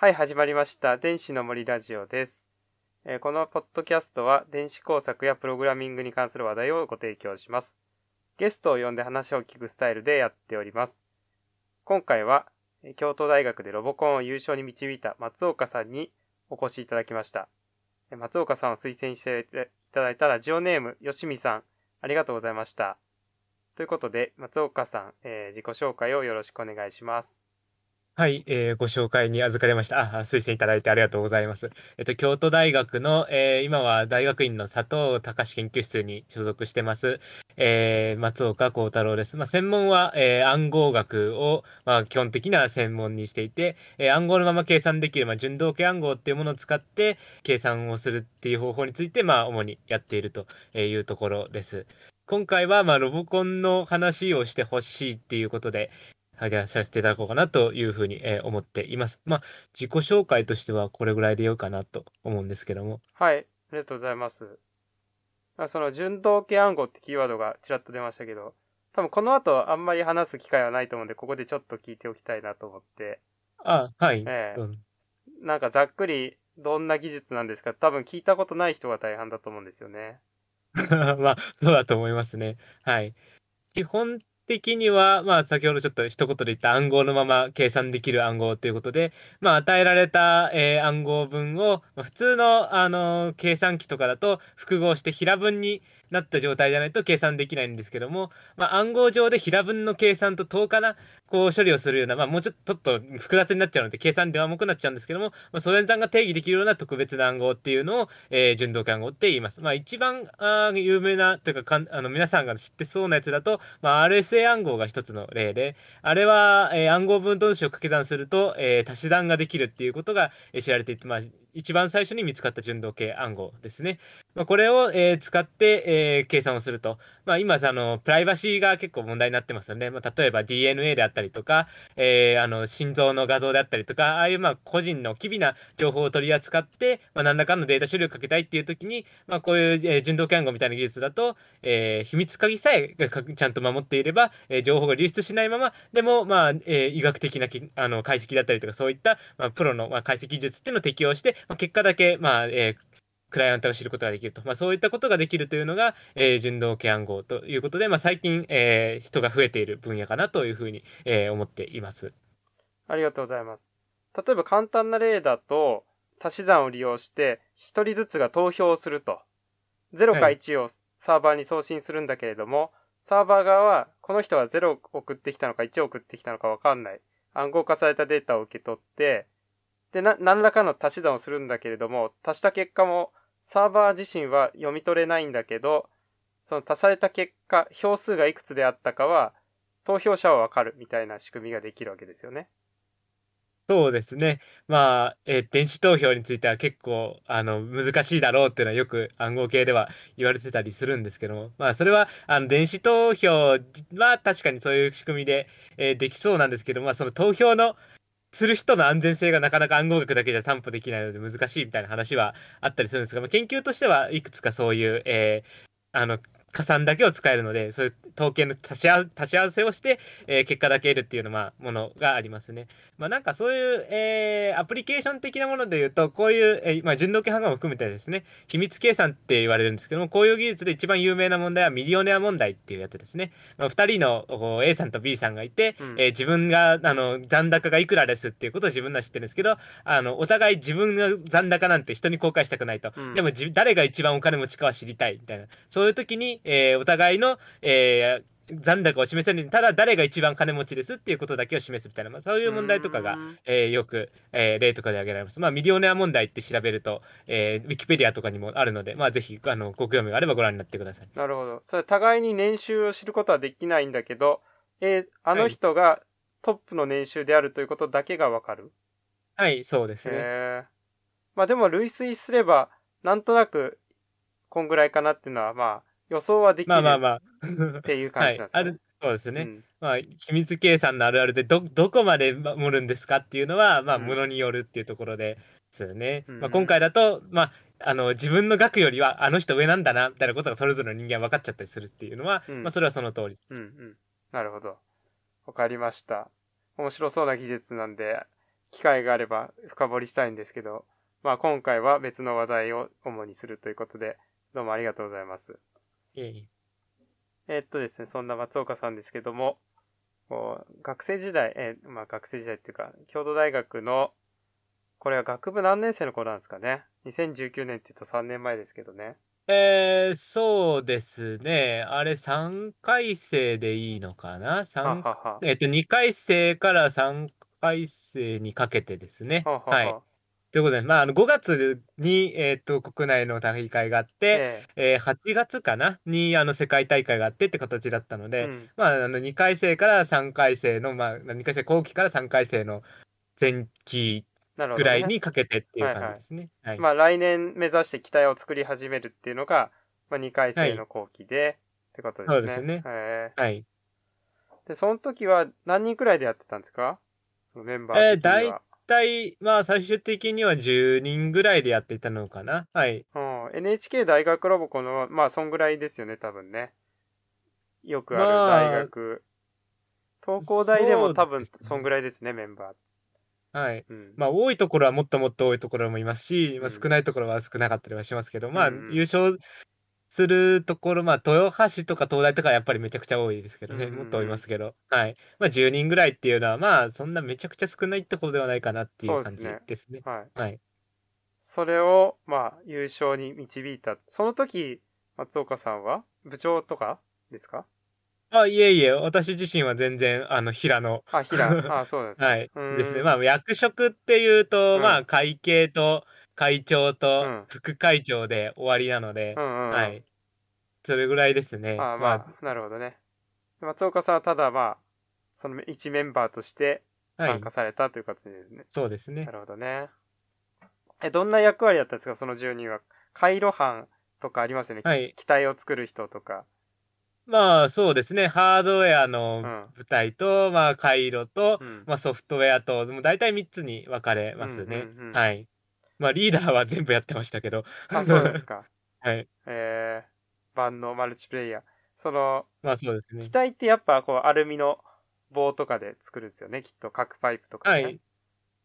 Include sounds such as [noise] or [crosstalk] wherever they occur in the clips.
はい、始まりました。電子の森ラジオです。えーこのポッドキャストは電子工作やプログラミングに関する話題をご提供します。ゲストを呼んで話を聞くスタイルでやっております。今回は、え京都大学でロボコンを優勝に導いた松岡さんにお越しいただきました。え松岡さんを推薦していただいたラジオネーム、よしみさん、ありがとうございました。ということで、松岡さん、えー自己紹介をよろしくお願いします。はい、えーご紹介に預かりました。あ、あ推薦いただいてありがとうございます。えっと、京都大学の、えー今は大学院の佐藤隆研究室に所属してます、えー松岡幸太郎です。まあ、専門は、えー暗号学を、まあ、基本的な専門にしていて、えー暗号のまま計算できる、まあ、順動系暗号っていうものを使って計算をするっていう方法について、まあ、主にやっているというところです。今回は、まあ、ロボコンの話をしてほしいっていうことで、話させていただこうかなというふうに、えー思っています。まあ、自己紹介としてはこれぐらいでよいかなと思うんですけども。はい、ありがとうございます。まあその順動系暗号ってキーワードがちらっと出ましたけど、多分この後あんまり話す機会はないと思うんで、ここでちょっと聞いておきたいなと思って、あ、はい。ええうんなんかざっくりどんな技術なんですか？多分聞いたことない人が大半だと思うんですよね。[laughs] まあ、そうだと思いますね。はい。基本的には、まあ、先ほどちょっと一言で言った暗号のまま計算できる暗号ということで、まあ、与えられた、えー暗号文を、まあ普通の、あのー計算機とかだと複合して平文になった状態じゃないと計算できないんですけども、まあ、暗号上で平文の計算と等価なこう処理をするような、まあ、もうちょっとちょっと複雑になっちゃうので計算量は重くなっちゃうんですけども、まあ、ソ連算が定義できるような特別な暗号っていうのを、えー順動系暗号って言います。まあ、一番あ有名なというかかんあの皆さんが知ってそうなやつだと、まあ、RSA 暗号が一つの例であれは、えー暗号分同士を掛け算すると、えー足し算ができるっていうことがえー知られていて、まあ、一番最初に見つかった順動系暗号ですね。まあ、これを、えー使って、えー計算をすると、まあ、今あのプライバシーが結構問題になってますよね。まあ、例えば DNA であったりとか、えーあの心臓の画像であったりとかああいうまあ個人の機微な情報を取り扱って、まあ、何らかのデータ処理をかけたいっていう時に、まあ、こういう、えー順動系暗号みたいな技術だと、えー秘密鍵さえちゃんと守っていれば、えー情報が流出しないままでも、まあえー医学的なきあの解析だったりとかそういった、まあ、プロの、まあ、解析技術っていうのを適用して、まあ、結果だけ、まあえークライアントが知ることができると、まあ、そういったことができるというのが、えー順動系暗号ということで、まあ、最近、えー人が増えている分野かなというふうに、えー思っています。ありがとうございます。例えば簡単な例だと、足し算を利用して一人ずつが投票すると。0か1をサーバーに送信するんだけれども、サーバー側はこの人は0を送ってきたのか1送ってきたのかわかんない。暗号化されたデータを受け取って、で、な、何らかの足し算をするんだけれども、足した結果もサーバー自身は読み取れないんだけど、その足された結果、票数がいくつであったかは、投票者はわかるみたいな仕組みができるわけですよね。そうですね。まあ、えー電子投票については結構あの難しいだろうっていうのはよく暗号系では言われてたりするんですけども、まあそれはあの電子投票は確かにそういう仕組みで、えーできそうなんですけど、まあその投票のする人の安全性がなかなか暗号学だけじゃ担保できないので難しいみたいな話はあったりするんですが、まあ、研究としてはいくつかそういう、えーあの加算だけを使えるのでそういう統計の足し合わせをして、えー結果だけ得るっていうの,、まあ、ものがありますね。まあなんかそういう、えーアプリケーション的なもので言うとこういう、えーまあ、順動系反応も含めてですね秘密計算って言われるんですけどもこういう技術で一番有名な問題はミリオネア問題っていうやつですね。まあ、2人の A さんと B さんがいて、うんえー自分があの残高がいくらですっていうことを自分のは知ってるんですけどあのお互い自分の残高なんて人に公開したくないと、うんでもじ誰が一番お金持ちかは知りたいみたいなそういう時に、えーお互いの、えー残高を示せるただ誰が一番金持ちですっていうことだけを示すみたいな、まあ、そういう問題とかが、うんえーよく、えー例とかで挙げられます。まあ、ミリオネア問題って調べると、えーウィキペディアとかにもあるので、まあ、ぜひあのご興味があればご覧になってください。なるほど。それ互いに年収を知ることはできないんだけど、えーあの人がトップの年収であるということだけがわかる？はい、そうですね。まあでも類推すれば、なんとなく、こんぐらいかなっていうのは、まあ、予想はできるまあまあまあ。っていうはい感じなんです、か、あるそうですね。うんまあ、秘密計算のあるあるでどどこまで守るんですかっていうのは、まあ、うんものによるっていうところですよね。うんまあ、今回だと、まあ、あの自分の額よりはあの人上なんだなみたいなことがそれぞれの人間分かっちゃったりするっていうのは、うんまあ、それはその通り。うんうん。なるほど。わかりました。面白そうな技術なんで、機会があれば深掘りしたいんですけど、まあ今回は別の話題を主にするということで、どうもありがとうございます。いえーっとですね、そんな松岡さんですけども、こう学生時代、えーまあ学生時代っていうか、京都大学の、これは学部何年生の頃なんですかね？2019年って言うと3年前ですけどね。えー、そうですね。あれ3回生でいいのかな？えっと、2回生から3回生にかけてですね。はははい。は。ということで、まあ、あの5月に、えっと、国内の大会があって、ええー8月かな？にあの世界大会があってって形だったのえで、うん。まあ、あの2回生から3回生の、まあ、2回生後期から3回生の前期。ぐらいにかけてっていうはいはい感じですね。はい。まあ来年目指して機体を作り始めるっていうのが、まあ2回生の後期で、ってことですね。そうですねへはい。ーで、その時は何人くらいでやってたんですか？そのメンバー。えー大体、まあ、最終的には10人ぐらいでやっていたのかな。はい。うん、NHK 大学ロボコンの、まあ、そんぐらいですよね、多分ね。よくあるまあ大学。東工大でも多分そんぐらいですね、メンバー。はい。うん。まあ、多いところはもっともっと多いところもいますし、まあ、うん少ないところは少なかったりはしますけど、まあ、うんうん優勝するところ、まあ、豊橋とか東大とかはやっぱりめちゃくちゃ多いですけどね、うんうんうんもっと多いますけど、はい。まあ、10人ぐらいっていうのは、まあ、そんなめちゃくちゃ少ないってことではないかなっていうですねですね。はい。はい。それを、まあ、優勝に導いた。その時、松岡さんは部長とかですか？あ、いえいえ、私自身は全然、あの、平野、あ、平。あ、そうなんですね。[laughs] はい。うーんですね。まあ、役職っていうと、うんまあ、会計と会長うとん副会長で終わりなのでう、んうんうん。はい。それぐらいですね。あまあ、なるほどね。松岡さんはただまあ、その一メンバーとしてはい参加されたという形ですね。そうですねな。るほどね。え、どんな役割だったんですか？その10人は。回路班とかありますよね。はい。機体を作る人とか。まあ、そうですね。ハードウェアのうん部隊と、まあ、回路とう、ん。まあ、ソフトウェアと、もう大体3つに分かれますねうんうんうん。はい。まあ、リーダーは全部やってましたけど。あ、そうですか。[laughs] はい。えー、万能マルチプレイヤー。その、まあ、そうですね機。体ってやっぱこう、アルミの棒とかで作るんですよね。きっと、角パイプとかね。はい。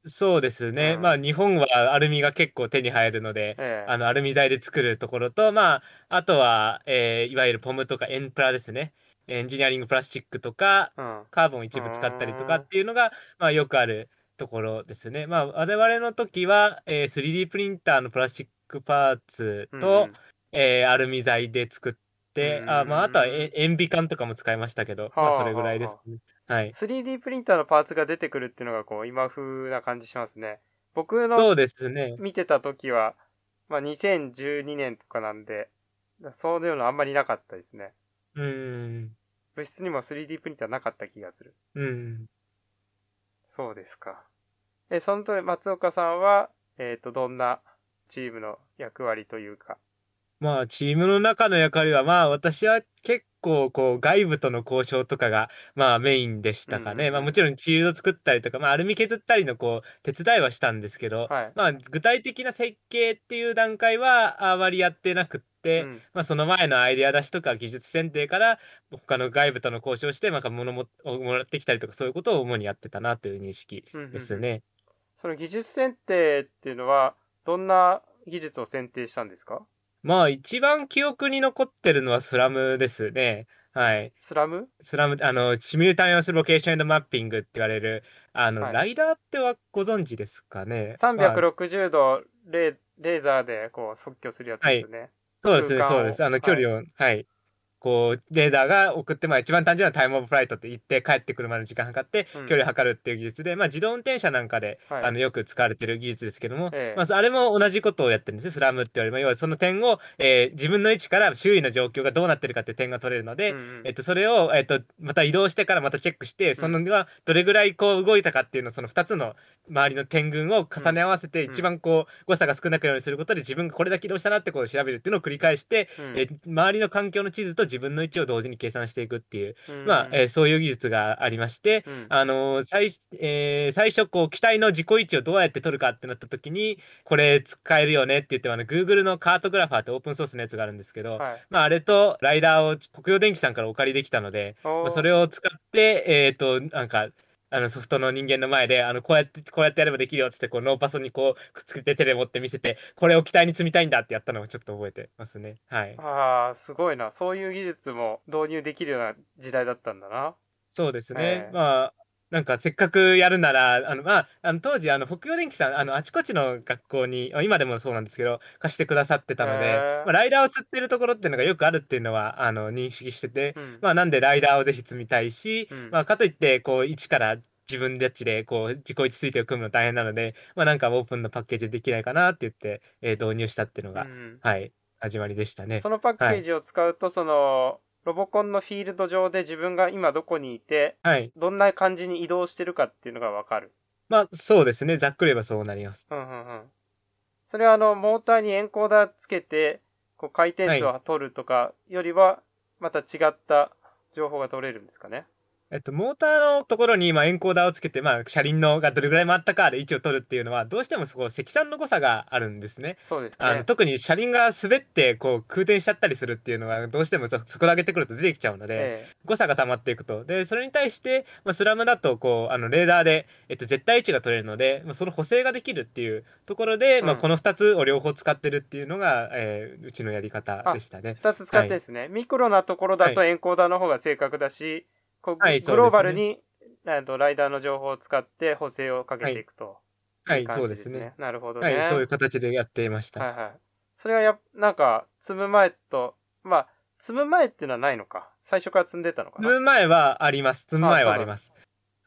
そうですね。うんまあ、日本はアルミが結構手に入るので、ええあの、アルミ材で作るところと、まあ、あとは、えーいわゆるポムとかエンプラですね。エンジニアリングプラスチックとか、うん。カーボン一部使ったりとかうんっていうのが、まあ、よくあるところですね。まあ、我々の時は、えー 3D プリンターのプラスチックパーツと、うんうんえーアルミ材で作って、あまあ、あとはえ塩ビ管とかも使いましたけど、まあ、はあそれぐらいですね。はい。3D プリンターのパーツが出てくるっていうのがこう今風な感じしますね。僕のそうですね。見てた時は、まあ2012年とかなんで、そういうのあんまりなかったですね。うーん。物質にも 3D プリンターなかった気がする。うん。そうですか。え、その時松岡さんは、えっ、と、どんなチームの役割というか？まあ、チームの中の役割は、まあ、私は結構、こう、外部との交渉とかが、まあ、メインでしたかね。うんうんうんまあ、もちろん、フィールド作ったりとか、まあ、アルミ削ったりの、こう、手伝いはしたんですけど、はい。まあ、具体的な設計っていう段階は、あまりやってなくって、うんまあ、その前のアイデア出しとか技術選定から、他の外部との交渉して、なんか物もをもらってきたりとか、そういうことを主にやってたなという認識うんうんうんですね。その技術選定っていうのは、どんな技術を選定したんですか？まあ、一番記憶に残ってるのはスラムですね。はい。スラム？スラム、あの、シミュータニオスロケーションエンドマッピングって言われる、あの、はいライダーってはご存知ですかね？まあ360度レレーザーでこう即興するやつですよね。そうですね、そうです。あの、距離を、はい。こう、レーダーが送って、まあ一番単純なタイムオブフライトって言って帰ってくるまでの時間測って、うん。距離を測るっていう技術で、まあ自動運転車なんかで、はい。あの、よく使われてる技術ですけども、ええ。まあ、あれも同じことをやってるんですね、スラムって言われる。要はその点を、えー自分の位置から周囲の状況がどうなってるかっていう点が取れるので、うんうん。えっと、それを、えっと、また移動してからまたチェックして、そのがどれぐらいこう動いたかっていうのを、その2つの周りの点群を重ね合わせて、うん一番こう、誤差が少なくなるようにすることで、自分がこれだけ移動したなってことを調べるっていうのを繰り返して、うん。え周りの環境の地図と自自分の位置を同時に計算していくっていう、うん。まあ、えーそういう技術がありまして、うん。あの最えー最初こう機体の自己位置をどうやって取るかってなった時にこれ使えるよねって言ってあの Google のカートグラファーってオープンソースのやつがあるんですけど、はい。まあ、あれとライダーを国用電機さんからお借りできたので、まあ、それを使ってえっ、となんかあのソフトの人間の前であのこうやってこうやってやればできるよっつってこうノーパソにこうくっつけて手で持って見せてこれを機体に積みたいんだってやったのをちょっと覚えてますねはいああ、すごいな。そういう技術も導入できるような時代だったんだな。そうですね、ええまあなんかせっかくやるならあの、まあ、あの当時あの北洋電機さんあのあちこちの学校にあ今でもそうなんですけど貸してくださってたので、まあ、ライダーを釣ってるところっていうのがよくあるっていうのはあの認識してて、うん。まあ、なんでライダーをぜひ積みたいし、うんまあ、かといってこう一から自分たちでこう自己位置推定を組むの大変なので、まあ、なんかオープンのパッケージでできないかなって言って、えー導入したっていうのが、うんはい始まりでしたね。そのパッケージを使うと、その、ロボコンのフィールド上で自分が今どこにいて、はいどんな感じに移動してるかっていうのがわかる。まあそうですねざっくり言えばそうなります。うんうんうん。それはあの、モーターにエンコーダーつけて、こう回転数を取るとかよりは、また違った情報が取れるんですかね。えっと、モーターのところに、まあ、エンコーダーをつけて、まあ、車輪のがどれぐらい回ったかで位置を取るっていうのはどうしてもそこ積算の誤差があるんですね。そうですあのね。特に車輪が滑ってこう空転しちゃったりするっていうのがどうしてもそそこで上げてくると出てきちゃうので、え誤差が溜まっていくとでそれに対して、まあ、スラムだとこうあのレーダーで、えっと、絶対位置が取れるので、まあ、その補正ができるっていうところで、まあ、うんこの2つを両方使ってるっていうのが、えーうちのやり方でしたねえ。二つ使ってですね、ミクロなところだとエンコーダーの方が正確だし、こうはいグローバルに、えっとライダーの情報を使って補正をかけていくと。はいい、感じそうですね。。なるほどね。はい、そういう形でやっていました。はいはい。それはや、なんか、積む前と、まあ、積む前っていうのはないのか。最初から積んでたのかな。積む前はあります。積む前はありあます。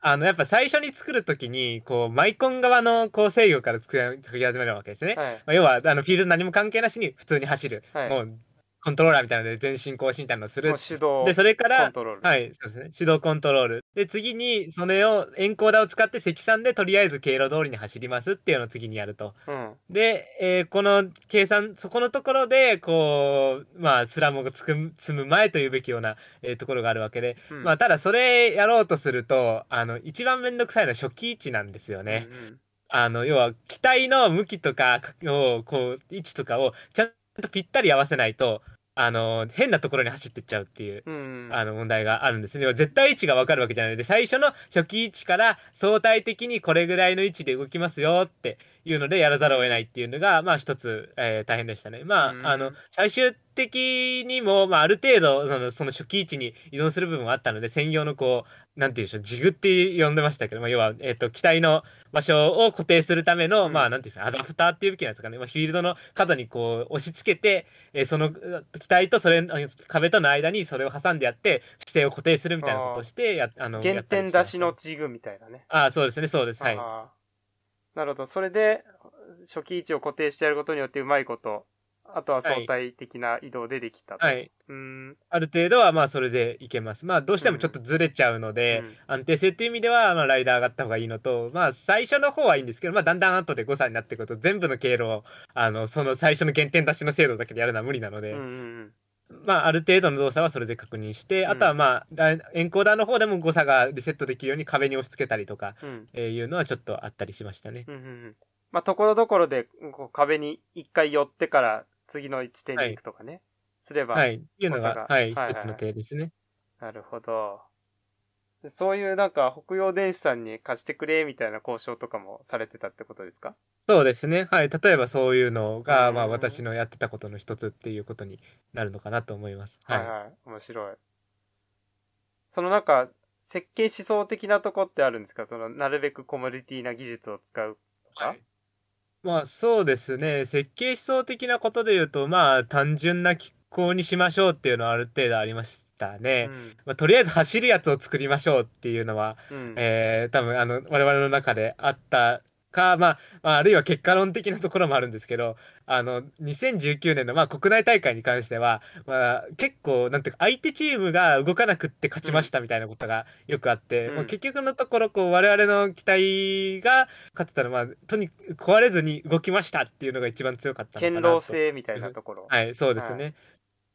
あのやっぱ最初に作るときにこうマイコン側のこう制御から作り作り始めるわけですね。はい。まあ、要はあのフィールド何も関係なしに普通に走る、はいもうコントローラーみたいなので前進後進みたいなのをする。手動でそれかコら。はいそうですね。手動コントロール。で次にそれをエンコーダーを使って積算でとりあえず経路通りに走りますっていうのを次にやると。うん。で、えーこの計算そこのところでこうまあスラムがつく積む前というべきような、えーところがあるわけで。うん。まあただそれやろうとするとあの一番めんどくさいのは初期位置なんですよね。うんうん。あの要は機体の向きとかをこう位置とかをちゃんとぴったり合わせないとあの変なところに走ってっちゃうっていう。うん。あの問題があるんですね。絶対位置が分かるわけじゃないので最初の初期位置から相対的にこれぐらいの位置で動きますよっていうのでやらざるを得ないっていうのがまあ一つ、えー大変でしたね。まあ、うんあの最終的にも、まあ、ある程度そのその初期位置に移動する部分はあったので専用のこうなんていうんでしょうジグって呼んでましたけど、まあ、要は、えー、と機体の場所を固定するための、うん。まあなんていうんですかアダプターっていうべきなんですかね、まあ、フィールドの角にこう押し付けて、えーそのう機体とそれあ壁との間にそれを挟んでやって姿勢を固定するみたいなことをしてやあの原点出しのジグみたいなね。ああそうですねそうです。はい。なるほど。それで、初期位置を固定してやることによってうまいこと、あとは相対的な移動でできたと。はい、うーん。ある程度はまあそれでいけます。まあどうしてもちょっとずれちゃうので、うん安定性っていう意味ではまあライダー上がった方がいいのとまあ最初の方はいいんですけど、まあ、だんだん後で誤差になってくると全部の経路をあのその最初の減点出しの精度だけでやるのは無理なので、うんうんまあある程度の動作はそれで確認して、うんあとはまあエンコーダーの方でも誤差がリセットできるように壁に押し付けたりとか、うん。うん。えーいうのはちょっとあったりしましたね。うんうんうん。まあ、ところどころで、こう壁に一回寄ってから次の地点に行くとかね。すれば。はい、っていうのがが、はい、はいはい一つの手ですね。なるほど。でそういうなんか北洋電子さんに貸してくれみたいな交渉とかもされてたってことですか？そうですね。はい。例えばそういうのが、うんまあ私のやってたことの一つっていうことになるのかなと思います。はい。はいはい。面白い。そのなんか、設計思想的なとこってあるんですか？その、なるべくコモディティな技術を使うとか、まあそうですね。設計思想的なことで言うと、まあ単純な機構にしましょうっていうのはある程度ありましたね。まあ、とりあえず走るやつを作りましょうっていうのは、うん。うん。えー多分あの我々の中であったか、まあ、まああるいは結果論的なところもあるんですけどあの2019年の、まあ、国内大会に関しては、まあ、結構なんていうか相手チームが動かなくって勝ちましたみたいなことがよくあって、うんまあ、結局のところこう我々の期待が勝ってたのは、まあ、とにかく壊れずに動きましたっていうのが一番強かったのかなと。堅牢性みたいなところ。はい、そうですね。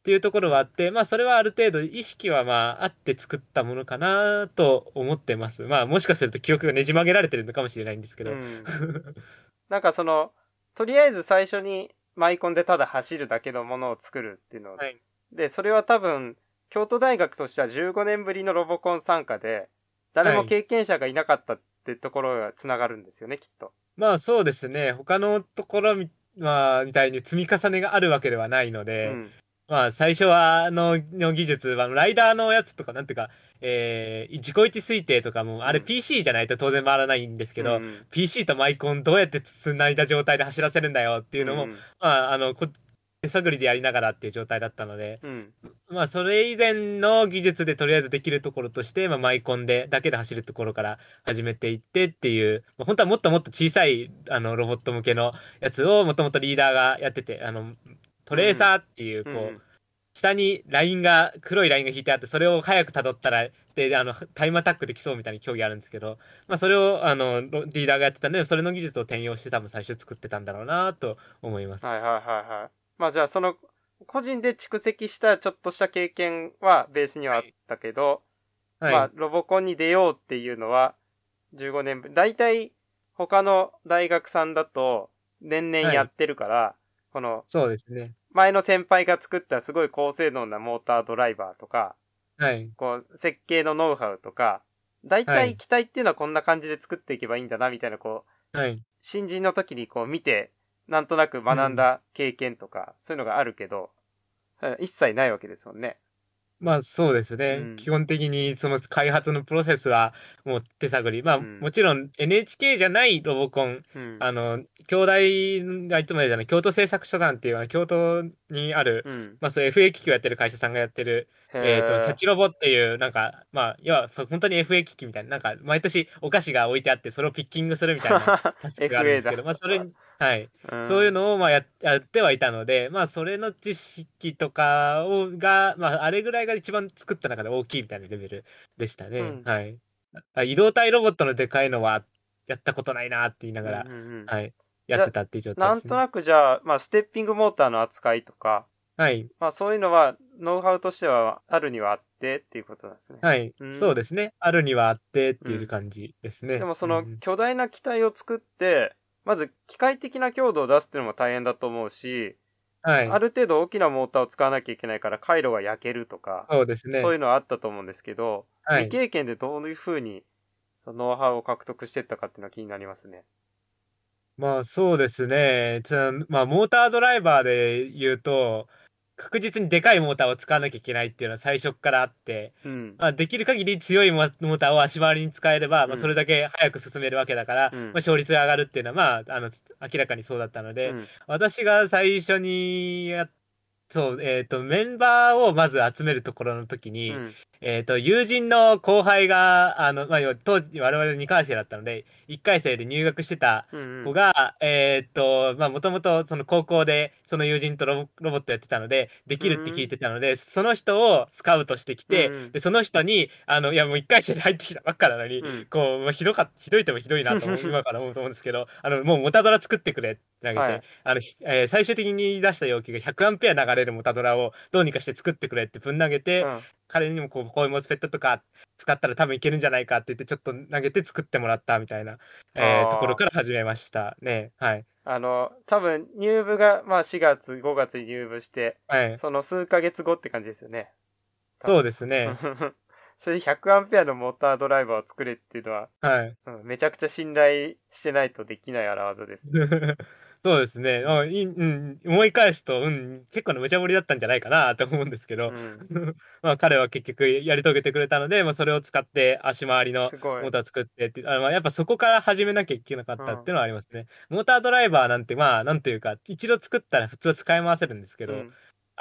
っていうところはあって、まあ、それはある程度意識はまああって作ったものかなと思ってます。まあ、もしかすると記憶がねじ曲げられてるのかもしれないんですけど。うん。[laughs] なんかその、とりあえず最初にマイコンでただ走るだけのものを作るっていうのを、はいで、それは多分、京都大学としては15年ぶりのロボコン参加で、誰もはい経験者がいなかったってところが繋がるんですよね、きっと。まあそうですね。他のところみ,、まあ、みたいに積み重ねがあるわけではないのうで、ん。まあ最初はあのの技術はライダーのやつとかなんていうか、えー、自己位置推定とかもあれうん。PC じゃないと当然回らないんですけど、うん、PC とマイコンどうやって繋いだ状態で走らせるんだよっていうのも、ん。まああのこ手探りでやりながらっていう状態だったので、うん。まあそれ以前の技術でとりあえずできるところとして、まあ、マイコンでだけで走るところから始めていってっていう、まあ、本当はもっともっと小さいあのロボット向けのやつをもともとリーダーがやっててあのトレーサーっていうこう、うん下にラインが黒いラインが引いてあってそれを早く辿ったらであのタイムアタックできそうみたいな競技あるんですけど、まあ、それをあのロリーダーがやってたんでそれの技術を転用して多分最初作ってたんだろうなと思います。はいはいはいはい。まあじゃあその、個人で蓄積したちょっとした経験はベースにはあったけど、はい、まあロボコンに出ようっていうのは15年分。大体他の大学さんだと年々やってるから、このそうですね。前の先輩が作ったすごい高性能なモータードライバーとか、はい。こう設計のノウハウとか、大はい体機体っていうのはこんな感じで作っていけばいいんだなみたいなこう、はい。新人の時にこう見て、なんとなく学んだ経験とか、そういうのがあるけど、うん一切ないわけですもんね。まあそうですね、うん。基本的にその開発のプロセスはもう手探り。まあ、うん。もちろん NHK じゃないロボコン。うん。あの京大がいつもじゃない京都製作所さんっていうあの京都にある、うん。まあそういう FA 機器をやってる会社さんがやってる、えー、とキャッチロボっていうなんかまあ要は本当に FA 機器みたいななんか毎年お菓子が置いてあってそれをピッキングするみたいなタスクがあるんですけど [laughs] だ。まあそれにはいうんそういうのをまあややってはいたので、まあそれの知識とかをが、まああれぐらいが一番作った中で大きいみたいなレベルでしたね。うんはい。あ移動体ロボットのでかいのはやったことないなって言いながら、うんうんうんはい。やってたっていう状態です、ね。なんとなくじゃあ、まあ、ステッピングモーターの扱いとか、はい。まあ、そういうのは、ノウハウとしてはあるにはあってっていうことなんですね。はい、うんそうですね。あるにはあってっていう感じですね。でもそのうん巨大な機体を作って、まず機械的な強度を出すっていうのも大変だと思うし、はい。ある程度大きなモーターを使わなきゃいけないから回路が焼けるとか、そうですね。そういうのはあったと思うんですけど、はい未経験でどういうふうにノウハウを獲得していったかっていうのは気になりますね。まあそうですね。つまあモータードライバーで言うと、確実にでかいモーターを使わなきゃいけないっていうのは最初からあって、うん。まあ、できる限り強いモモーターを足回りに使えれば、まあ、うん。それだけ早く進めるわけだから、うん。まあ、勝率が上がるっていうのは、まあ、あの明らかにそうだったので、うん。私が最初にやそう、えっ、と、メンバーをまず集めるところの時に、うんえっ、と、友人の後輩が、あの、まあ、当時我々2回生だったので、1回生で入学してたうん子が、えーっと、まあ、もともとその高校でその友人とロボロボットやってたので、できるって聞いてたので、その人をスカウトしてきて、うんうん。で、その人に、あの、いや、もう1回生で入ってきたばっかなのに、うん。こう、まあ、ひどかひどいともひどいなと思う [laughs] 今から思うと思うんですけど、あの、もうモタドラ作ってくれって投げて、はい。あの、ひえー最終的に出した要求が100アンペア流れるモタドラをどうにかして作ってくれってぶん投げて、うん彼にもこう、こういうモスフェットとか使ったら多分いけるんじゃないかって言って、ちょっと投げて作ってもらったみたいな、えーところから始めましたね。はい。あの、多分入部が、まあ4月、5月に入部して、はい。その数ヶ月後って感じですよね。そうですね。[laughs] それで100アンペアのモータードライバーを作れっていうのは、はい。うんめちゃくちゃ信頼してないとできない荒技です。[laughs] そうですね。あいうん、思い返すと、うん、結構な無茶ぶりだったんじゃないかなと思うんですけど、うん [laughs] まあ彼は結局やり遂げてくれたので、まあ、それを使って足回りのモー。ター作ってってあのまあやっぱそこから始めなきゃいけなかったっていうのはありますね。モータードライバーなんてまあなんというか一度作ったら普通は使い回せるんですけど、うん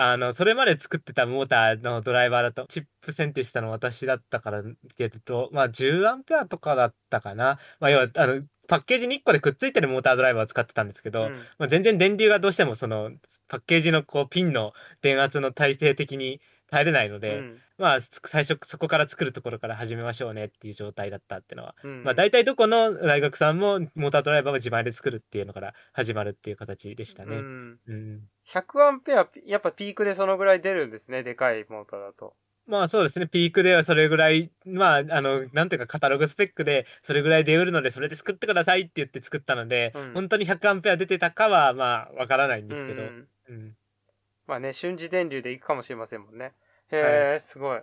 あのそれまで作ってたモーターのドライバーだとチップ選定したの私だったからけどまあ10アンペアとかだったかな。まあ要はあのパッケージに1個でくっついてるモータードライバーを使ってたんですけど、うん。まあ、全然電流がどうしてもそのパッケージのこうピンの電圧の体制的に耐えれないので、うん。まあつ最初そこから作るところから始めましょうねっていう状態だったっていうのは、うん。まあ大体どこの大学さんもモータードライバーを自前で作るっていうのから始まるっていう形でしたね。うん。うん。100アンペア、やっぱピークでそのぐらい出るんですね、でかいモーターだと。まあそうですね、ピークではそれぐらい、まあ、あの、なんていうか、カタログスペックで、それぐらい出うるので、それで作ってくださいって言って作ったので、うん本当に100アンペア出てたかは、まあ、わからないんですけど、うんうん。まあね、瞬時電流で行くかもしれませんもんね。へえ、すごい。い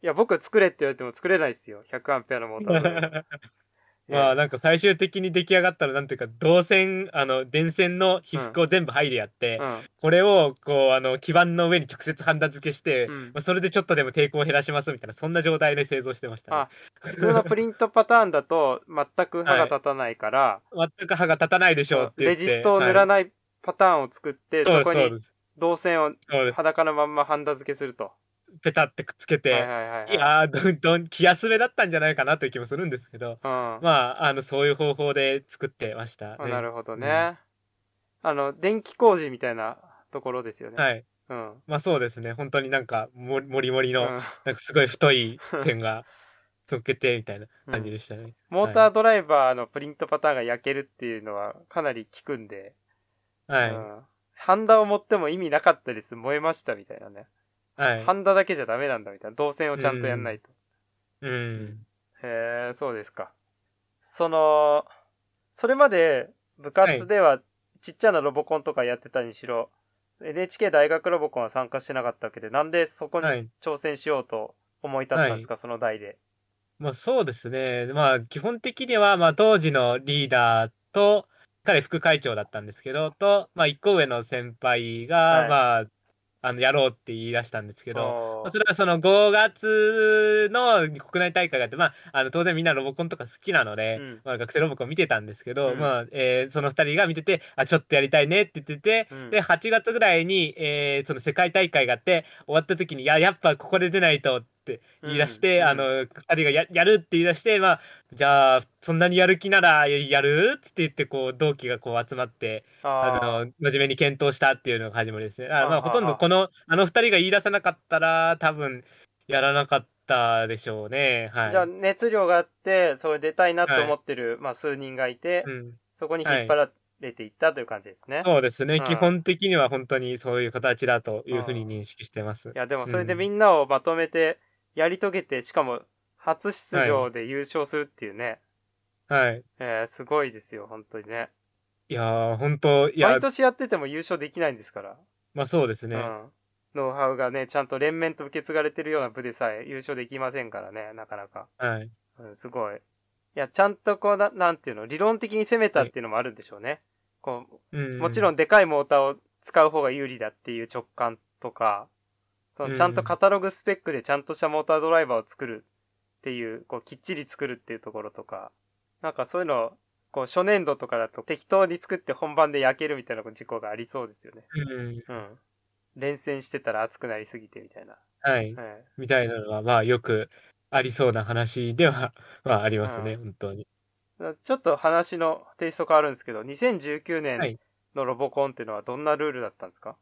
や、僕作れって言われても作れないですよ。100アンペアのモーターで。[laughs] まあねなんか最終的に出来上がったらなんていうか導線あの電線の被覆を全部入れやって、うん。これをこうあの基板の上に直接ハンダ付けして、うん。まあ、それでちょっとでも抵抗を減らしますみたいなそんな状態で製造してました。ねあ普通のプリントパターンだと全く歯が立たないから、全く歯が立たないでしょうって言ってレジストを塗らい、ないパターンを作って、そうそこに導線を裸のまんまハンダ付けすると。ペタってくっつけて、はいはいはいはい。いやーどんどん気休めだったんじゃないかなという気もするんですけどうん。まああのそういう方法で作ってましたねあなるほどうんね。あの、電気工事みたいなところですよね。はいうん。まあそうですね本当になんかもりもりもりの、うんなんかすごい太い線が [laughs] つけてみたいな感じでしたね。モータードライバーのプリントパターンが焼けるっていうのはかなり効くんで、はい。うん。ハンダを持っても意味なかったです。燃えましたみたいなね。はい。ハンダだけじゃダメなんだみたいな。導線をちゃんとやんないと。うん。へえ、そうですか。その、それまで部活ではちっちゃなロボコンとかやってたにしろ、NHK 大学ロボコンは参加してなかったわけで、なんでそこにはい挑戦しようと思い立ったんですか、その代で。まあそうですね。まあ基本的には、まあ当時のリーダーと、彼副会長だったんですけど、と、まあ一個上の先輩が、はいまあ、あの、やろうって言い出したんですけど、それはその5月の国内大会があって、まあ、あの当然みんなロボコンとか好きなので、うん。まあ、学生ロボコン見てたんですけど、うん。まあえーその2人が見ててあちょっとやりたいねって言ってて、うん。で8月ぐらいに、えーその世界大会があって終わった時にいややっぱここで出ないとって言い出して、うん。あの2人がややるって言い出してまあじゃあそんなにやる気ならややるって言ってこう同期がこう集まってあの真面目に検討したっていうのが始まりですね。あまあ、ほとんどこのあの2人が言い出さなかったら多分やらなかったでしょうね。はい。じゃあ熱量があって、それ出たいなと思ってる、まあ数人がいて、うん、そこに引っ張られていったという感じですね。そうですね、うん基本的には本当にそういう形だというふうに認識してます。い。や、でもそれでみんなをまとめて、やり遂げて、しかも初出場で優勝するっていうね。はい。えー、すごいですよ、本当にね。いやー、本当いや毎、年やってても優勝できないんですから。まあそうですね。うん。ノウハウがね、ちゃんと連綿と受け継がれてるような部でさえ優勝できませんからね、なかなか。はい。うん、すごい。いや、ちゃんとこうな、なんていうの、理論的に攻めたっていうのもあるんでしょうね。こうんう、もちろんでかいモーターを使う方が有利だっていう直感とか、そのちゃんとカタログスペックでちゃんとしたモータードライバーを作るっていう、こう、きっちり作るっていうところとか、なんかそういうの、こう、初年度とかだと適当に作って本番で焼けるみたいな事故がありそうですよね。うん。うん。連戦してたら熱くなりすぎてみたいな。はい。はい。みたいなのは、まあよくありそうな話では、まあありますね、う本当に。ちょっと話のテイスト変わるんですけど、2019は年いのロボコンっていうのはどんなルールだったんですか、はい。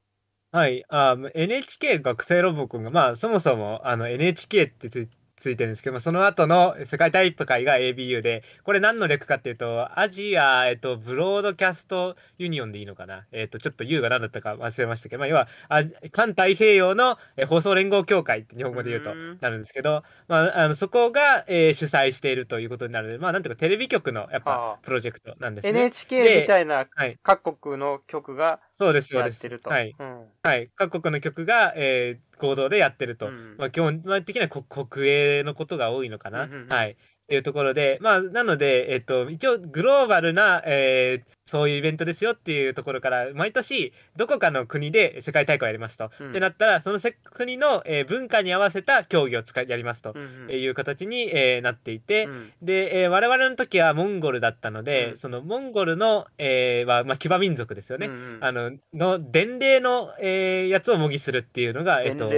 あ NHK 学生ロボコンが、まあそもそもあの NHK ってつついてるんですけど、まあその後の世界大会が ABU で、これ何の略かっていうと、アジア、えっと、ブロードキャストユニオンでいいのかな？えっと、ちょっと U が何だったか忘れましたけど、まあ要は、あ環太平洋のえ放送連合協会って日本語で言うとうんなるんですけど、まあ、あのそこが、えー主催しているということになるので、まあなんていうかテレビ局のやっはあぱプロジェクトなんですね。NHK みたいなはい。各国の曲がそうです、そうですやってる。と。はい。うん。はい。各国の曲が、えー合同でやってると。うんまあ、基本的には国国営のことが多いのかな。うんうんうんはい。っていうところで、まあ、なので、えっと、一応、グローバルな、えーそういうイベントですよっていうところから、毎年、どこかの国で世界大会をやりますと。うん。ってなったら、そのせ国の、えー文化に合わせた競技を使いやりますと。いう形に、えーなっていて、うん。で、えー我々の時はモンゴルだったので、うん。そのモンゴルの、えーは、まあ、騎馬民族ですよね。うんうん。あの、の伝令の、えーやつを模擬するっていうのが、えっと、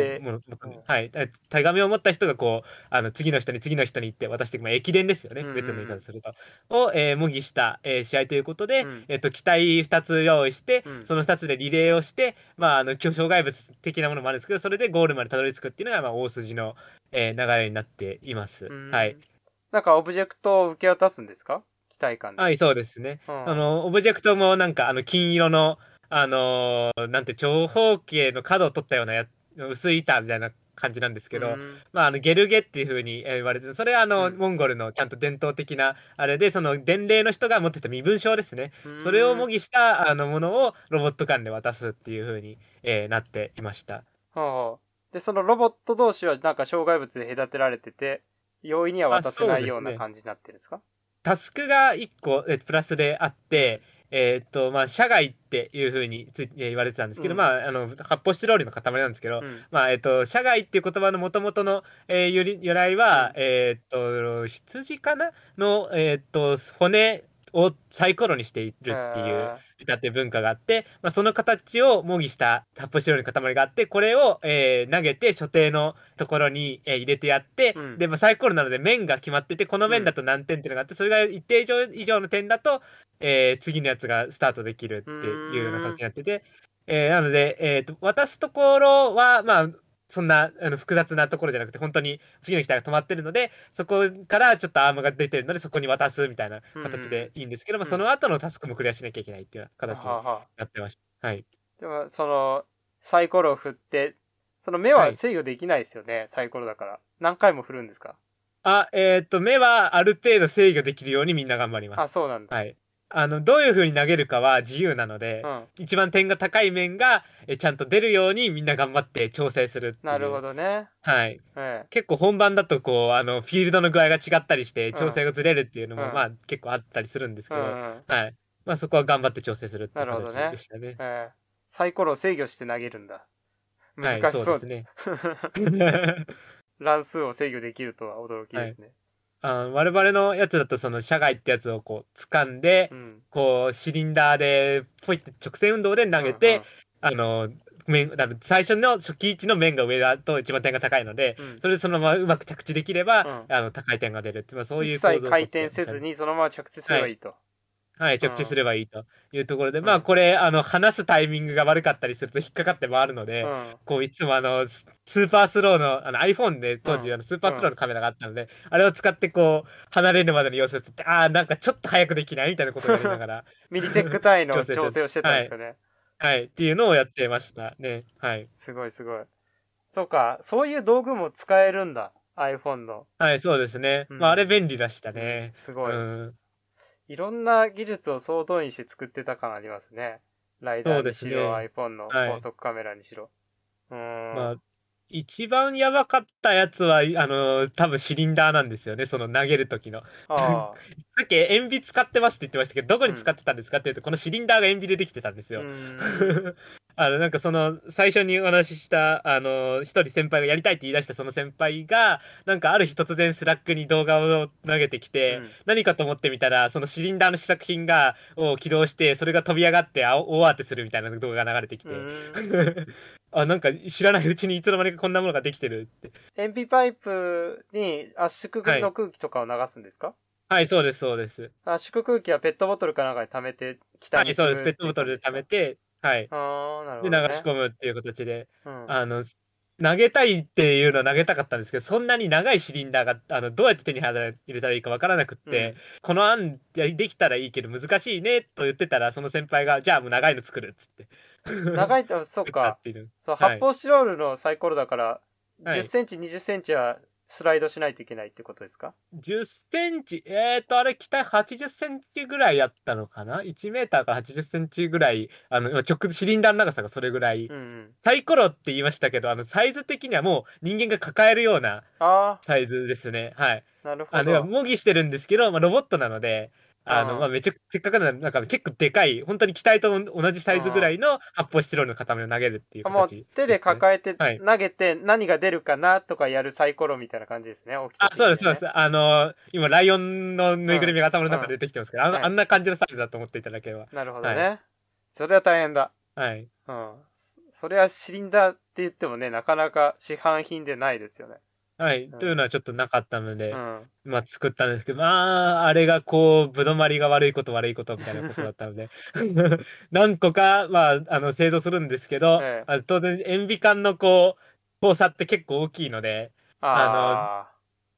はい。え手紙を持った人がこう、あの、次の人に次の人に行って渡していく、まあ、駅伝ですよね。別の言い方すると。を、えー模擬した、えー試合ということで、うんえっと、機体2つ用意して、うんその2つでリレーをして、まあ、あの、障害物的なものもあるんですけど、それでゴールまでたどり着くっていうのが、まあ、大筋の、えー流れになっています。うんはい。。なんかオブジェクトを受け渡すんですか？期待感で。はい、そうですね。うんあの、オブジェクトもなんか、あの、金色の、あのーなんて長方形の角を取ったようなや薄い板みたいな感じなんですけど、うん。まあ、あのゲルゲっていう風にえー言われてるそれはあの、うん。モンゴルのちゃんと伝統的なあれでその伝令の人が持ってた身分証ですね、それを模擬したあのものをロボット間で渡すっていう風に、えーなっていました。はあ。で、そのロボット同士はなんか障害物で隔てられてて、容易には渡せないような感じになってるんですか？タスクが1個えプラスであって、えーっとまあ社外っていう風につ言われてたんですけど、うんまああの発泡スチロールの塊なんですけど、うん。まあえっと社外っていう言葉の元々の、えー由り由来は、うんえーっと羊かなのえーっと骨をサイコロにしているっていうへ歌っていう文化があって、まあ、その形を模擬した発泡スチロールの塊があってこれを、えー投げて所定のところに、えー入れてやって、うん。で、まあ、サイコロなので面が決まっててこの面だと何点っていうのがあってそれが一定以上以上の点だと、えー次のやつがスタートできるっていうような形になってて、えーなので、えーと渡すところはまあそんなあの複雑なところじゃなくて本当に次の機体が止まってるのでそこからちょっとアームが出てるのでそこに渡すみたいな形でいいんですけど、まあ、うんその後のタスクもクリアしなきゃいけないっていう形にはあはあなってました。はい。でも、その、サイコロを振って、その目ははい制御できないですよね、サイコロだから。何回も振るんですか？あ、えっ、と、目はある程度制御できるようにみんな頑張りまあ、す。そうなんだ。はい。あの、どういう風に投げるかは自由なので、うん。一番点が高い面がえちゃんと出るようにみんな頑張って調整するっていう。なるほどね。はい。ええ。結構本番だとこう、あの、フィールドの具合が違ったりしてん調整がずれるっていうのも、うんまあ結構あったりするんですけど、うんうん。はい。まあそこは頑張って調整するっていう形なるほどねでしたね。ええ。サイコロを制御して投げるんだ。はい、難しそうそうですね。[laughs] [laughs] 乱数を制御できるとは驚きですね。あ我々のやつだとその社外ってやつをこう掴んで、うん。こうシリンダーでポイって直線運動で投げて、あの面だから最初の初期位置の面が上だと一番点が高いので、うん、うん。それでそのままうまく着地できれば、うんあの高い点が出るっていう、まあ、そういう一構造を切回転せずにそのまま着地すればいいと。はい、うん着地すればいいというところで、うんまあこれあの離すタイミングが悪かったりすると引っかかって回るので、うん。こういつもあのススーパースローのあの iPhone で当時、うんあのスーパースローのカメラがあったので、あれを使ってこう離れるまでの様子を撮ってああなんかちょっと早くできないみたいなことをやりながら [laughs] ミリセック単位の調整をしてたんですよね。はいっていうのをやってましたねはいすごいすごい。そうか、そういう道具も使えるんだ。iPhone の。はいそうですね、うんまああれ便利でしたね、すごい。うんいろんな技術を総動員して作ってた感ありますね。ライダーにしろ、そうで iPhone のはい高速カメラにしろ。うーん。まあ一番やばかったやつはあの多分シリンダーなんですよねその投げる時のあさっき塩ビ使ってますって言ってましたけどどこに使ってたんですかっていうとこのシリンダーが塩ビでできてたんですあ。よ。あのなんかその最初にお話ししたあの一人先輩がやりたいって言い出したその先輩がなんかある日突然 Slack に動画を投げてきて、うん。何かと思ってみたらそのシリンダーの試作品がを起動してそれが飛び上がってあ大当てするみたいな動画が流れてきて、[laughs] あなんか知らないうちにいつの間にかこんなものができてるって。塩ビパイプに圧縮の空気とかを流すんですか、はいそうですそうです。圧縮空気はペットボトルかなんかに溜めて気は体にするいそうですペットボトルで溜めてはい。ああ、なるで。流し込むっていう形で。うん。あの投げたいっていうのは投げたかったんですけどそんなに長いシリンダーがあのどうやって手に入れたらいいかわからなくって、この案やできたらいいけど難しいねと言ってたらその先輩がじゃあもう長いの作るっつって。長いって、そう作ったかっ。ていう。そう、はい。発泡スチロールのサイコロだから、はい。10センチ、20センチはスライドしないといけないってことですか？10センチ。えーとあれ機体80センチぐらいやったのかな？1メーターから80センチぐらいあの直シリンダーの長さがそれぐらい、うんうん。サイコロって言いましたけどあのサイズ的にはもう人間が抱えるようなあサイズですね。はい。あ、なるほあのど。模擬してるんですけど、まあ、ロボットなのであの、うんまあ、めちゃせっかくなんか結構でかい本当に機体と同じサイズぐらいの発泡スチロールの塊を投げるっていうもう形手で抱えてはい投げて何が出るかなとかやるサイコロみたいな感じですね。大きさねそうですそうですあの今ライオンのぬいぐるみが頭の中で出てきてますけど、あのはいあんな感じのサイズだと思っていただければなるほどね。はそれは大変だ。はいうん。そそれはシリンダーって言ってもね、なかなか市販品でないですよね。はい、うん。というのはちょっとなかったので、うん。まあ作ったんですけどまああれがこうぶどまりが悪いこと悪いことみたいなことだったので。何個かまああの製造するんですけど、ええ。あ当然塩ビ管のこう交差って結構大きいのであ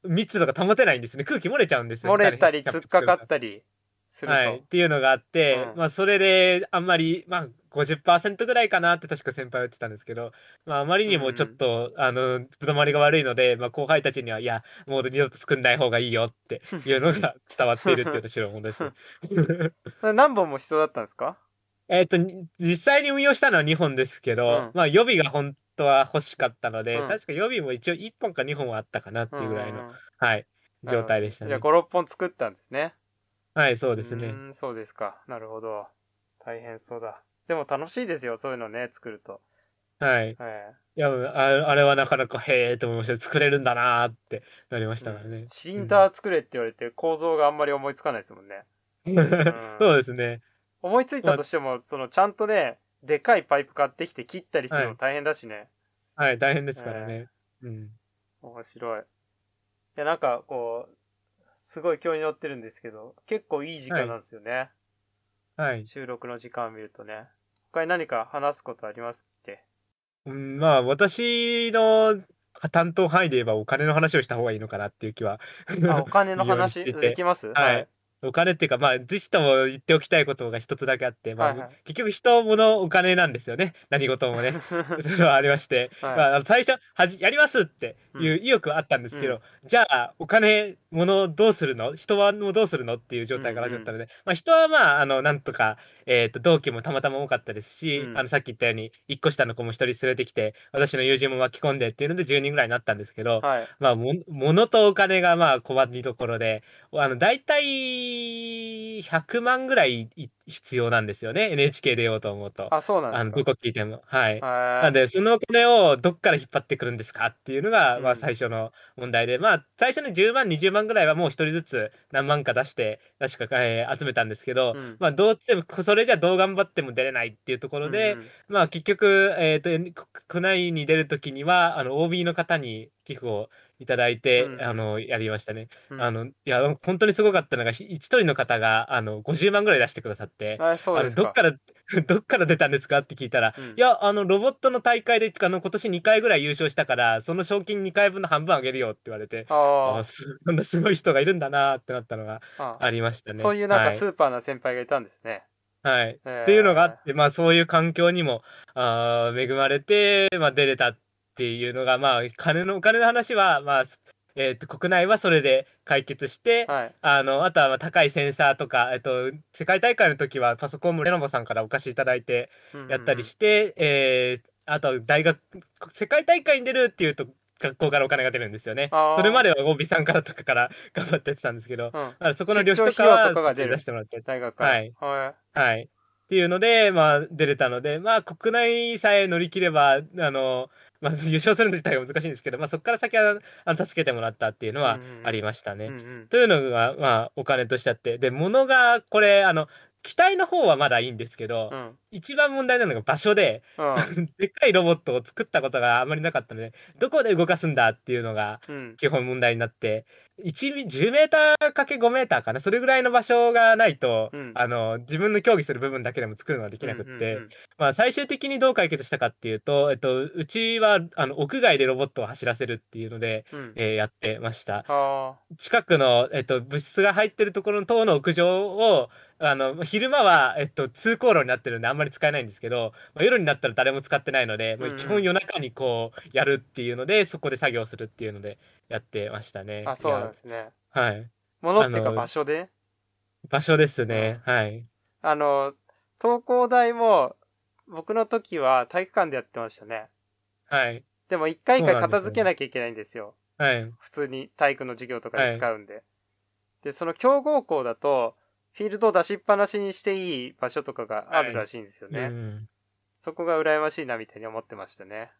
密度が保てないんですね。空気漏れちゃうんですあ、よ。漏れたり突っかかたったりすると。はい、っていうのがあって、うん。まあそれであんまりまあ50%ぐらいかなって確か先輩は言ってたんですけど、まあ、あまりにもちょっと、あの、ぶどまりが悪いので、まあ、後輩たちには、いや、もう二度と作んない方がいいよっていうのが伝わっているっていうのが白物です。[laughs] 何本も必要だったんですか？[laughs] えっと、実際に運用したのは2本ですけど、うんまあ予備が本当は欲しかったので、うん確か予備も一応1本か2本はあったかなっていうぐらいの、うんはい、状態でしたねじゃあ。5、6本作ったんですね。はい、そうですね。そうですか。なるほど。大変そうだ。でも楽しいですよ、そういうのね、作ると。はい。えいや、ああれはなかなかへえと思いました。作れるんだなーってなりましたからね。シリンダー作れって言われて構造があんまり思いつかないですもんね。そうですね。思いついたとしても、そのちゃんとね、でかいパイプ買ってきて切ったりするはいの大変だしね。はい、大変ですからね。うん。面白い。いや、なんかこう、すごい興味乗ってるんですけど、結構いい時間なんですよね。はい。収録の時間を見るとね。他に何か話すことありますって。うん、まあ、私の担当範囲で言えばお金の話をした方がいいのかなっていう気は。あ、お金の話？[laughs] できます？はい。お金っていうか、まあ、ぜひとも言っておきたいことが一つだけあって、まあ、はいはい。結局人、物、お金なんですよね。何事もね。[laughs] それはありまして、はい。まあ最初はじ、やりますっていう意欲はあったんですけど、じゃあ、お金、物どうするの？人はもうどうするのっていう状態から始まったので、まあ、人はまあ、あの、なんとか、えっ、と、同期もたまたま多かったですし、うん。あの、さっき言ったように、一個下の子も一人連れてきて、私の友人も巻き込んでっていうので10人ぐらいになったんですけど、はい。まあ、も、物とお金がまあ、困りどころで、あの、大体、100万ぐらいい必要なんですよね。NHK 出ようと思うと。あ、そうなんですか。どこ聞いても。はい。はなんで、そのお金をどっから引っ張ってくるんですかっていうのが、まあ、うん最初の問題で、まあ、最初の10万、20万ぐらいはもう一人ずつ何万か出して、確か、えー集めたんですけど、うんまあ、どうしても、それじゃどう頑張っても出れないっていうところで、うんうんまあ結局、えっ、と、こ区内に出るときには、あの、OB の方に寄付をいただいて、うんあの、やりましたね。うんあの、いや、本当にすごかったのが、ひ一人の方が、あの、50万ぐらい出してくださって、あ、の。どっから、[laughs] どっから出たんですかって聞いたら、うんいや、あの、ロボットの大会で、あの、今年2回ぐらい優勝したから、その賞金2回分の半分あげるよって言われて、あああ、す、[laughs] こんなすごい人がいるんだなってなったのがありましたね。そういうなんかはいスーパーな先輩がいたんですね。はい。えーっていうのがあって、まあそういう環境にも、あー恵まれて、まあ出れたっていうのが、まあ金の、お金の話は、まあ、えっ、と、国内はそれで解決して、はい。あの、あとはまあ高いセンサーとか、えっと、世界大会の時はパソコンもレノボさんからお貸しいただいてやったりして、えーあと大学、世界大会に出るっていうと、学校からお金が出るんですよね。それまでは OB さんからとかから [laughs] 頑張ってやってたんですけど、うんそこの旅費とかは出してもらって。大学。はい。ははい。っていうので、まあ、出れたので、まあ、国内さえ乗り切れば、あの、まあ、[laughs] 優勝するの自体が難しいんですけど、まあ、そこから先は、あの、助けてもらったっていうのはうんうんうん。ありましたね。い。うんうん。というのが、まあ、お金としてあって、で、物が、これ、あの、機体の方はまだいいんですけど、うん。一番問題なのが場所で、うん。[laughs] でっかいロボットを作ったことがあまりなかったので、どこで動かすんだっていうのが、うん。基本問題になって、1ミ10メーターかけ5メーターかな、それぐらいの場所がないと、うん。あの、自分の競技する部分だけでも作るのができなくって、うんうんうんまあ、最終的にどう解決したかっていうと、えっと、うちは、あの、屋外でロボットを走らせるっていうので、うん。えーやってました。あ。近くの、えっと、物質が入ってるところの塔の屋上を、あの、昼間は、えっと、通行路になってるんであんまり使えないんですけど、まあ、夜になったら誰も使ってないので、もううんうん基本夜中にこう、やるっていうので、そこで作業するっていうので、やってましたね。あ、あ、そうなんいですね。やはい。物っていうか場所で？場所ですね。はい。あの、東工大も、僕の時は体育館でやってましたね。はい。でも一回一回片付けなきゃいけないんですよ。はい。普通に体育の授業とかで使うんで。で、その強豪校だと、フィールドを出しっぱなしにしていい場所とかがあるらしいんですよね。うん。そこが羨ましいなみたいに思ってましたね。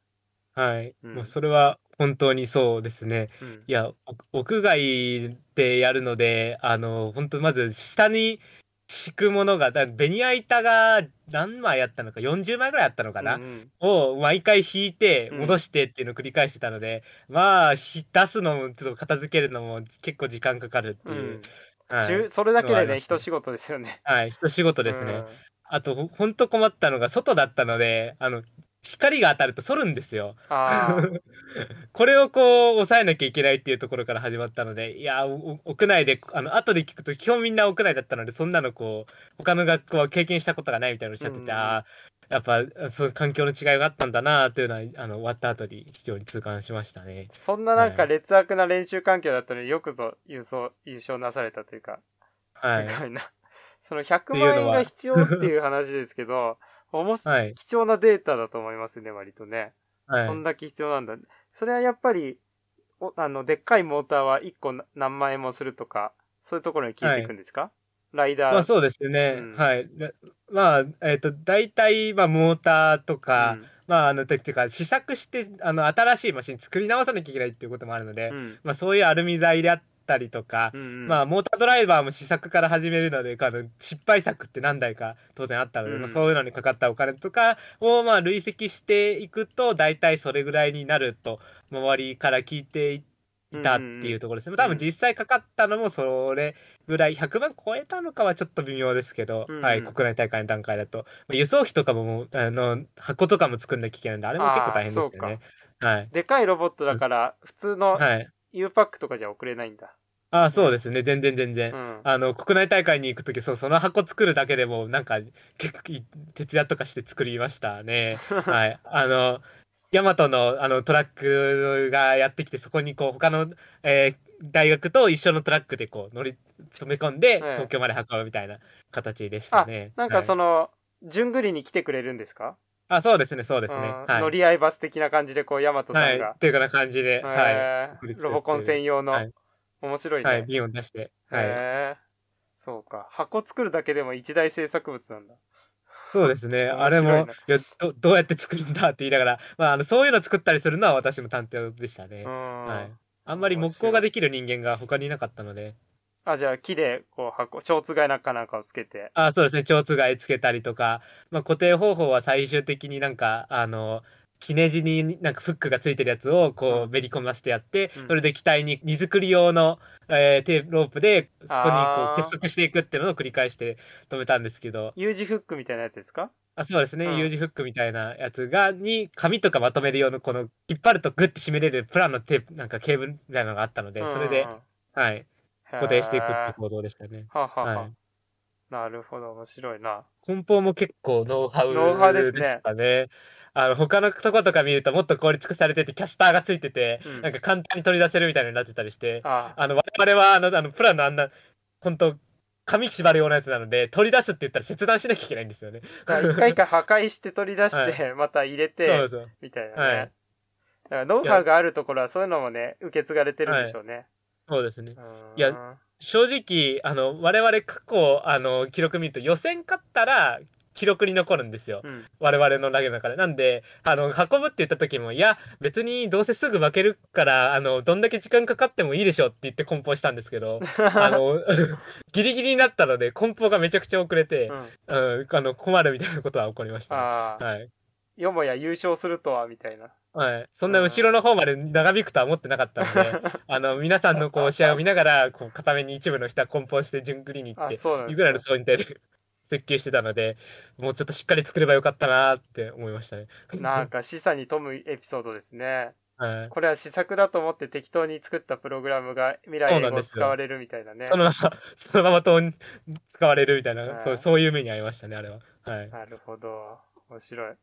はい。うんもうそれは本当にそうですね。うん。いや、お屋外でやるので、あの、本当まず下に敷くものが、だベニヤ板が何枚あったのか、40枚ぐらいあったのかな、うんうんを毎回引いてうん戻してっていうのを繰り返してたので、まあ、ひ出すのも、ちょっと片付けるのも結構時間かかるっていう。はいそれだけでね、一仕事ですよね。はい、一仕事ですね。あと、ほほんと困ったのが外だったので、あの、光が当たると反るんですよ。[laughs] これをこう抑えなきゃいけないっていうところから始まったので、いや、お屋内で、あの、後で聞くと基本みんな屋内だったので、そんなのこう、他の学校は経験したことがないみたいなのおっしゃってて、うんああ、やっぱ、そういう環境の違いがあったんだなっていうのは、あの、終わった後に非常に痛感しましたね。そんななんかはい劣悪な練習環境だったのによくぞ優勝優勝なされたというか、はい。すごいな。その100ていうのは万円が必要っていう話ですけど、おもしはい。貴重なデータだと思いますね、割とね。はいそんだけ必要なんだ。それはやっぱり、おあの、でっかいモーターは1個な何万円もするとか、そういうところに聞いていくんですか、ライダー。まあそうですよね。うんはい。でまあ、えっ、と、大体、まあ、モーターとか、まあ、あの、てっていうか、試作して、あの、新しいマシン作り直さなきゃいけないっていうこともあるので、うん。うん。まあ、そういうアルミ材であったりとか、うんうんまあ、モータードライバーも試作から始めるので、あの失敗作って何台か当然あったので、うんまあ、そういうのにかかったお金とかを、まあ、累積していくと、大体それぐらいになると、周りから聞いていたっていうところですね。多分実際かかったのもそれぐらい、100万超えたのかはちょっと微妙ですけど、うんうんはい、国内大会の段階だと。まあ輸送費とかもあの、箱とかも作んなきゃいけないんで、あれも結構大変でしたよね。はい。でかいロボットだから、普通のはい。U パックとかじゃ送れないんだ。ああ、そうですね。全然全然。うん。あの国内大会に行くときそうその箱作るだけでもなんか結構い徹夜とかして作りましたね。[laughs] はい、あのヤマトのあのトラックがやってきてそこにこう他の、えー大学と一緒のトラックでこう乗り詰め込んでええ東京まで運ぶみたいな形でしたね。なんかその、の、順繰りに来てくれるんですか？あそうですねそうですね。うんはい、乗り合いバス的な感じで、こう、ヤマトさはい、んがっ。ていうような感じで、はへー送りつけてロボコン専用の、はい面白いい、ね。はい、瓶を出して、はい、そうか。箱作るだけでも一大制作物なんだ。そうですね。面あれも、いやど、どうやって作るんだって言いながら、まあ、あのそういうの作ったりするのは私の担当でしたね。うん。はい。あんまり木工ができる人間が他にいなかったので、あ、じゃあ木で、こう、箱、蝶つがいなんかなんかをつけて。あそうですね、蝶つがいつけたりとか、まあ、固定方法は最終的になんか、あの、キネジになんかフックがついてるやつをこうめり込ませてやって、うん。それで機体に荷造り用の、えーテープロープでそこにこう結束していくっていうのを繰り返して止めたんですけど、U 字フックみたいなやつですか？あそうですね、うん。U 字フックみたいなやつがに紙とかまとめる用のこの引っ張るとグッて締めれるプランのテープなんかケーブルみたいなのがあったので、それで、はい、固定していくっていう構造でしたね。はあはあはいなるほど、面白いな。梱包も結構ノウハノウハウですねウでしたね。あの他のとことか見るともっと効率化されててキャスターがついてて、うんなんか簡単に取り出せるみたいになってたりして、ああの我々はあのあのプランのあんな本当紙縛るようなやつなので取り出すって言ったら切断しなきゃいけないんですよね。一回一回破壊して取り出して、[laughs] はまた入れて。みたいなね。はいだからノウハウがあるところはそういうのもね、受け継がれてるんでしょうね。そうですね。うんいや正直あの我々過去あの記録見ると予選勝ったら記録に残るんですよ。うん。我々の投げの中で。なんで、あの、運ぶって言った時も、いや、別にどうせすぐ負けるから、あの、どんだけ時間かかってもいいでしょって言って梱包したんですけど、[laughs] あの、[laughs] ギリギリになったので、梱包がめちゃくちゃ遅れてう、ん、うん、あの、困るみたいなことは起こりましたね、はい。よもや優勝するとは、みたいな。はい。そんな後ろの方まで長引くとは思ってなかったので、[laughs] あの、皆さんのこう、試合を見ながら、こう、片目に一部の人は梱包して順繰りに行っあ、て、いうぐらいのそういった設計してたので、もうちょっとしっかり作ればよかったなーって思いましたね。なんか示唆に富むエピソードですね。はい。これは試作だと思って適当に作ったプログラムが未来英語そうなんですよ使われるみたいなね。そのまま、[laughs] そのままと使われるみたいな、はいそうそういう目に遭いましたね、あれは。はい。なるほど。面白い。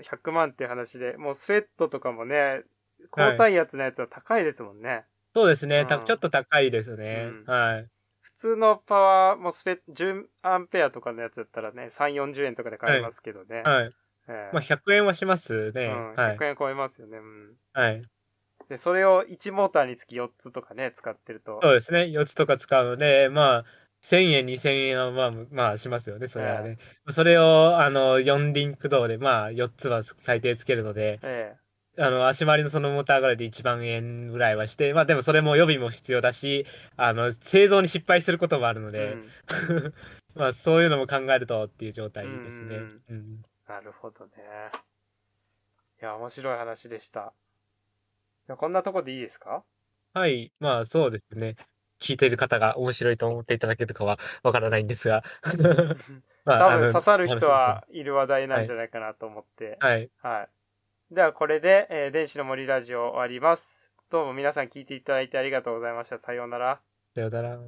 100万って話で、もうスウェットとかもね、高体圧のやつは高いですもんね。そうですね、たうんちょっと高いですね。うんはい。普通のパワーもスペ10アンペアとかのやつだったらね、3、40円とかで買えますけどね。はい。ええまあ、100円はしますね。うん、はい。100円超えますよね。うん。はい。で、それを1モーターにつき4つとかね、使ってると。そうですね、4つとか使うので、まあ、1000円、2000円はまあ、まあ、しますよね、それはね。それを、あの、4リンク銅で、まあ、4つは最低つけるので、えあの、足回りのそのモーターぐらいで1万円ぐらいはして、まあ、でもそれも予備も必要だし、あの、製造に失敗することもあるのえで、うん [laughs] まあ、そういうのも考えるとっていう状態ですね。なるほどね。いや、面白い話でした。こんなとこでいいですか？はい、まあ、そうですね。聞いている方が面白いと思っていただけるかはわからないんですが、まあ多分刺さる人はいる話題なんじゃないかなと思って。はい。はい。ではこれで、えー電子の森ラジオ終わります。どうも皆さん聞いていただいてありがとうございました。さようなら。さようなら。